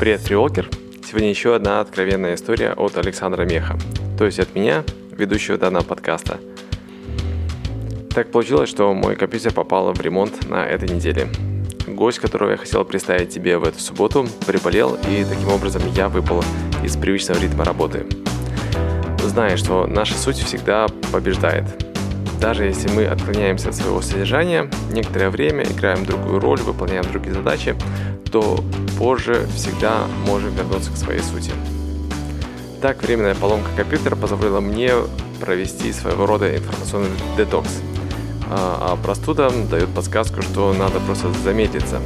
Привет, Фриокер! Сегодня еще одна откровенная история от Александра Меха, то есть от меня, ведущего данного подкаста. Так получилось, что мой компьютер попал в ремонт на этой неделе. Гость, которого я хотел представить тебе в эту субботу, приболел, и таким образом я выпал из привычного ритма работы. Зная, что наша суть всегда побеждает – даже если мы отклоняемся от своего содержания, некоторое время играем другую роль, выполняем другие задачи, то позже всегда можем вернуться к своей сути. Так, временная поломка компьютера позволила мне провести своего рода информационный детокс. А, а простуда дает подсказку, что надо просто замедлиться.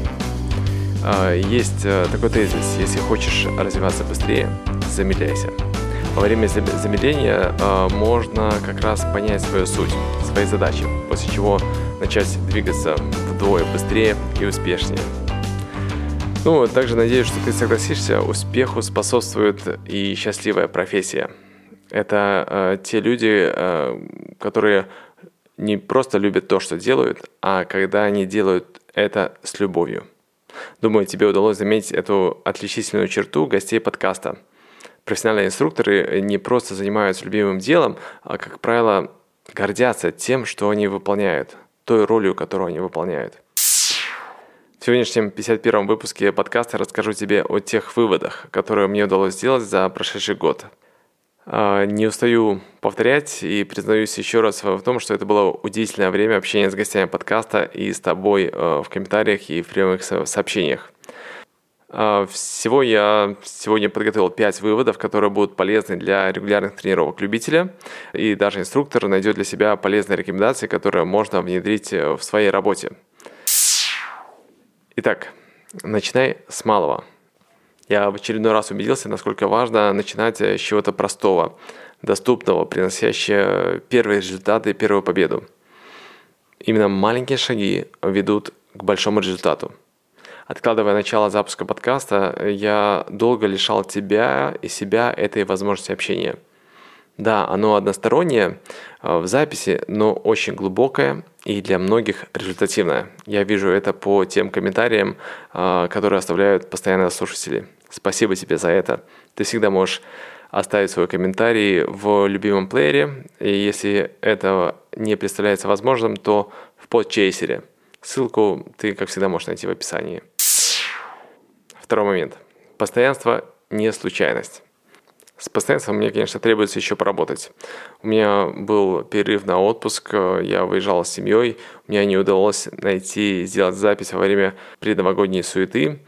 А, есть э, такой тезис, если хочешь развиваться быстрее, замедляйся. Во время замедления э, можно как раз понять свою суть, свои задачи, после чего начать двигаться вдвое быстрее и успешнее. Ну, также надеюсь, что ты согласишься, успеху способствует и счастливая профессия. Это э, те люди, э, которые не просто любят то, что делают, а когда они делают это с любовью. Думаю, тебе удалось заметить эту отличительную черту гостей подкаста – профессиональные инструкторы не просто занимаются любимым делом, а, как правило, гордятся тем, что они выполняют, той ролью, которую они выполняют. В сегодняшнем 51-м выпуске подкаста расскажу тебе о тех выводах, которые мне удалось сделать за прошедший год. А, не устаю повторять и признаюсь еще раз в том, что это было удивительное время общения с гостями подкаста и с тобой э, в комментариях и в прямых сообщениях. А, всего я сегодня подготовил 5 выводов, которые будут полезны для регулярных тренировок любителя. И даже инструктор найдет для себя полезные рекомендации, которые можно внедрить э, в своей работе. Итак, начинай с малого. Я в очередной раз убедился, насколько важно начинать с чего-то простого, доступного, приносящего первые результаты и первую победу. Именно маленькие шаги ведут к большому результату – откладывая начало запуска подкаста, я долго лишал тебя и себя этой возможности общения. Да, оно одностороннее э, в записи, но очень глубокое и для многих результативное. Я вижу это по тем комментариям, э, которые оставляют постоянные слушатели. Спасибо тебе за это. Ты всегда можешь оставить свой комментарий в любимом плеере, и если это не представляется возможным, то в подчейсере. Ссылку ты, как всегда, можешь найти в описании. Второй момент. Постоянство не случайность. С постоянством мне, конечно, требуется еще поработать. У меня был перерыв на отпуск, я выезжал с семьей, мне не удалось найти, сделать запись во время предновогодней суеты.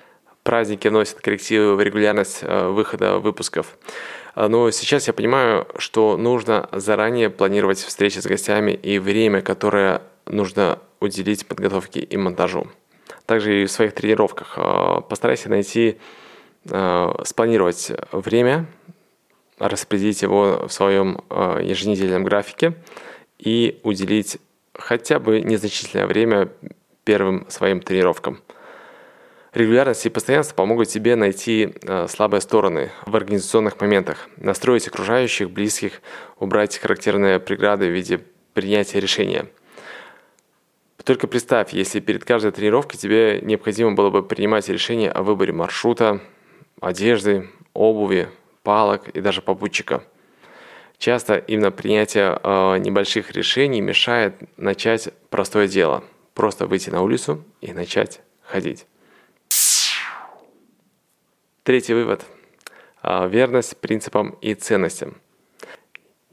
Праздники вносят коррективы в регулярность э, выхода выпусков. Но сейчас я понимаю, что нужно заранее планировать встречи с гостями и время, которое нужно уделить подготовке и монтажу также и в своих тренировках. Постарайся найти, спланировать время, распределить его в своем а, еженедельном графике и уделить хотя бы незначительное время первым своим тренировкам. Регулярность и постоянство помогут тебе найти слабые стороны в организационных моментах, настроить окружающих, близких, убрать характерные преграды в виде принятия решения – только представь, если перед каждой тренировкой тебе необходимо было бы принимать решение о выборе маршрута, одежды, обуви, палок и даже попутчика. Часто именно принятие э, небольших решений мешает начать простое дело. Просто выйти на улицу и начать ходить. Третий вывод. Э, верность принципам и ценностям –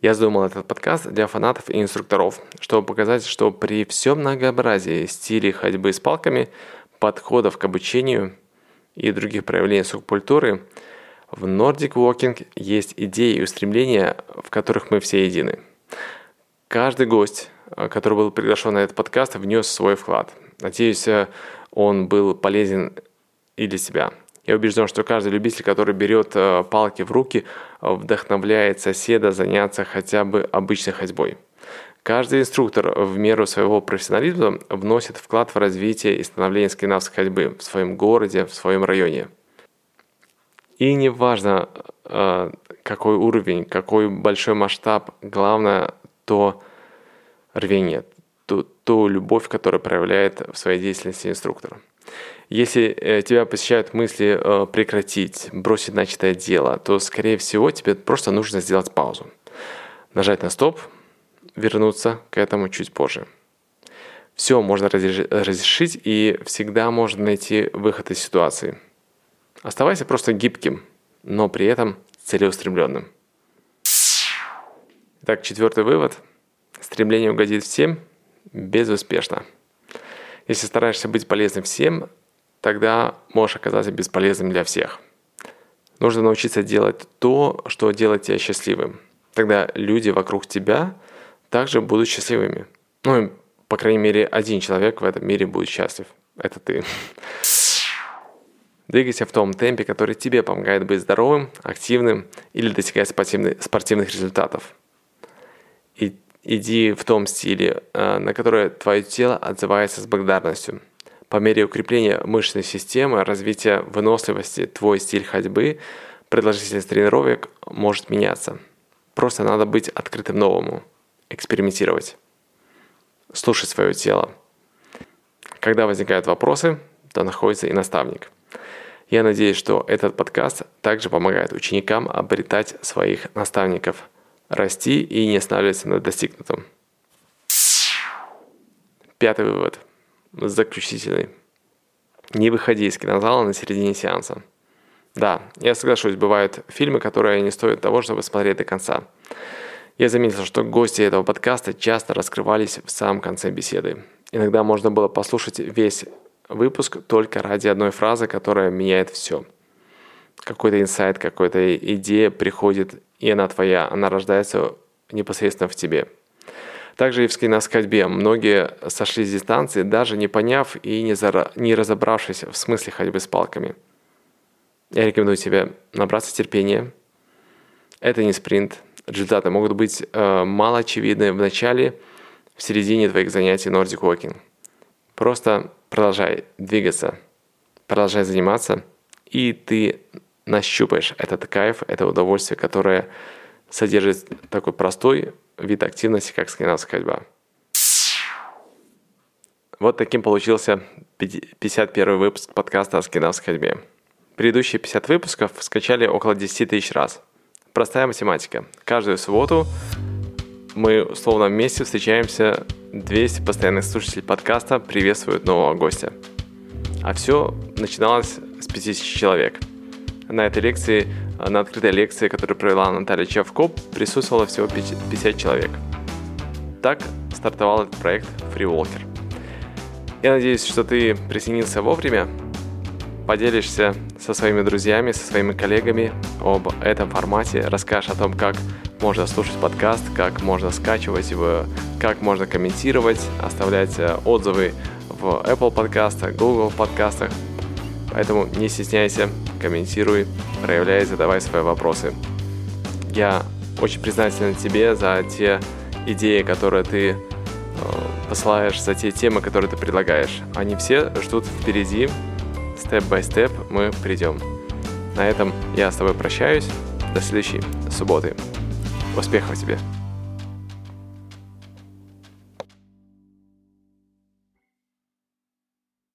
я задумал этот подкаст для фанатов и инструкторов, чтобы показать, что при всем многообразии стилей ходьбы с палками, подходов к обучению и других проявлений субкультуры, в Nordic Walking есть идеи и устремления, в которых мы все едины. Каждый гость, который был приглашен на этот подкаст, внес свой вклад. Надеюсь, он был полезен и для себя – я убежден, что каждый любитель, который берет э, палки в руки, вдохновляет соседа заняться хотя бы обычной ходьбой. Каждый инструктор в меру своего профессионализма вносит вклад в развитие и становление скандинавской ходьбы в своем городе, в своем районе. И неважно, э, какой уровень, какой большой масштаб, главное то рвение, ту, ту любовь, которую проявляет в своей деятельности инструктор. Если э, тебя посещают мысли э, прекратить, бросить начатое дело, то, скорее всего, тебе просто нужно сделать паузу. Нажать на стоп, вернуться к этому чуть позже. Все можно разрешить и всегда можно найти выход из ситуации. Оставайся просто гибким, но при этом целеустремленным. Итак, четвертый вывод. Стремление угодить всем безуспешно. Если стараешься быть полезным всем, тогда можешь оказаться бесполезным для всех. Нужно научиться делать то, что делает тебя счастливым. Тогда люди вокруг тебя также будут счастливыми. Ну, по крайней мере, один человек в этом мире будет счастлив. Это ты. Двигайся в том темпе, который тебе помогает быть здоровым, активным или достигать спортивных результатов. И иди в том стиле, э, на который твое тело отзывается с благодарностью – по мере укрепления мышечной системы, развития выносливости, твой стиль ходьбы, продолжительность тренировок может меняться. Просто надо быть открытым новому, экспериментировать. Слушать свое тело. Когда возникают вопросы, то находится и наставник. Я надеюсь, что этот подкаст также помогает ученикам обретать своих наставников, расти и не останавливаться на достигнутом. Пятый вывод – заключительный. Не выходи из кинозала на середине сеанса. Да, я соглашусь, бывают фильмы, которые не стоят того, чтобы смотреть до конца. Я заметил, что гости этого подкаста часто раскрывались в самом конце беседы. Иногда можно было послушать весь выпуск только ради одной фразы, которая меняет все. Какой-то инсайт, какая-то идея приходит, и она твоя, она рождается непосредственно в тебе – также и в ходьбе. Многие сошли с дистанции, даже не поняв и не, зара... не разобравшись в смысле ходьбы с палками. Я рекомендую тебе набраться терпения. Это не спринт. Результаты могут быть э, мало очевидны в начале, в середине твоих занятий Nordic Walking. Просто продолжай двигаться, продолжай заниматься, и ты нащупаешь этот кайф, это удовольствие, которое содержит такой простой вид активности, как скандинавская ходьба. Вот таким получился 51 выпуск подкаста о скандинавской ходьбе. Предыдущие 50 выпусков скачали около 10 тысяч раз. Простая математика. Каждую субботу мы условно вместе встречаемся, 200 постоянных слушателей подкаста приветствуют нового гостя. А все начиналось с 5000 человек. На этой лекции на открытой лекции, которую провела Наталья Чевко, присутствовало всего 50 человек. Так стартовал этот проект Free Walker. Я надеюсь, что ты присоединился вовремя, поделишься со своими друзьями, со своими коллегами об этом формате, расскажешь о том, как можно слушать подкаст, как можно скачивать его, как можно комментировать, оставлять э, отзывы в Apple подкастах, Google подкастах. Поэтому не стесняйся, комментируй, проявляй, задавай свои вопросы. Я очень признателен тебе за те идеи, которые ты э, посылаешь, за те темы, которые ты предлагаешь. Они все ждут впереди. Step-by-step мы придем. На этом я с тобой прощаюсь. До следующей субботы. Успехов тебе!